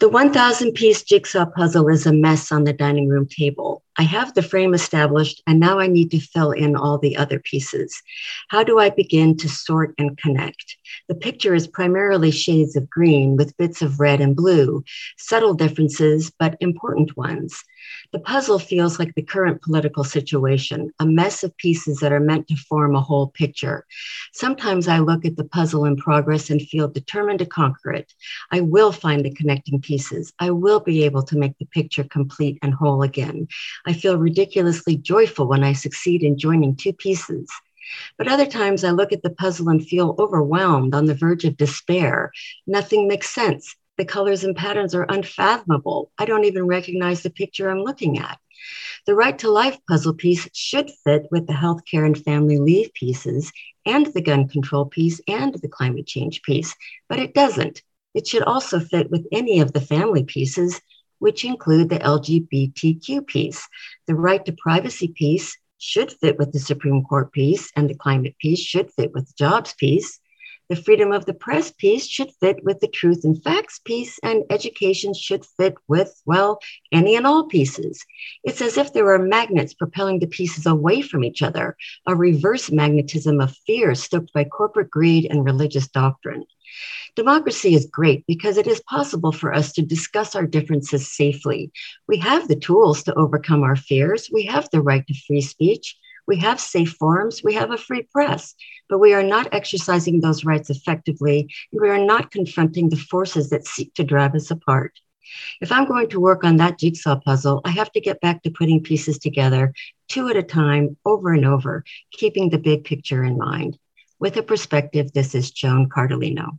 The 1,000 piece jigsaw puzzle is a mess on the dining room table. I have the frame established and now I need to fill in all the other pieces. How do I begin to sort and connect? The picture is primarily shades of green with bits of red and blue, subtle differences, but important ones. The puzzle feels like the current political situation, a mess of pieces that are meant to form a whole picture. Sometimes I look at the puzzle in progress and feel determined to conquer it. I will find the connecting pieces. I will be able to make the picture complete and whole again. I feel ridiculously joyful when I succeed in joining two pieces. But other times I look at the puzzle and feel overwhelmed on the verge of despair. Nothing makes sense. The colors and patterns are unfathomable. I don't even recognize the picture I'm looking at. The right to life puzzle piece should fit with the healthcare and family leave pieces and the gun control piece and the climate change piece, but it doesn't. It should also fit with any of the family pieces, which include the LGBTQ piece. The right to privacy piece should fit with the Supreme Court piece, and the climate piece should fit with the jobs piece. The freedom of the press piece should fit with the truth and facts piece, and education should fit with, well, any and all pieces. It's as if there are magnets propelling the pieces away from each other, a reverse magnetism of fear stoked by corporate greed and religious doctrine. Democracy is great because it is possible for us to discuss our differences safely. We have the tools to overcome our fears. We have the right to free speech. We have safe forums, we have a free press, but we are not exercising those rights effectively. And we are not confronting the forces that seek to drive us apart. If I'm going to work on that jigsaw puzzle, I have to get back to putting pieces together two at a time, over and over, keeping the big picture in mind. With a perspective, this is Joan Cardellino.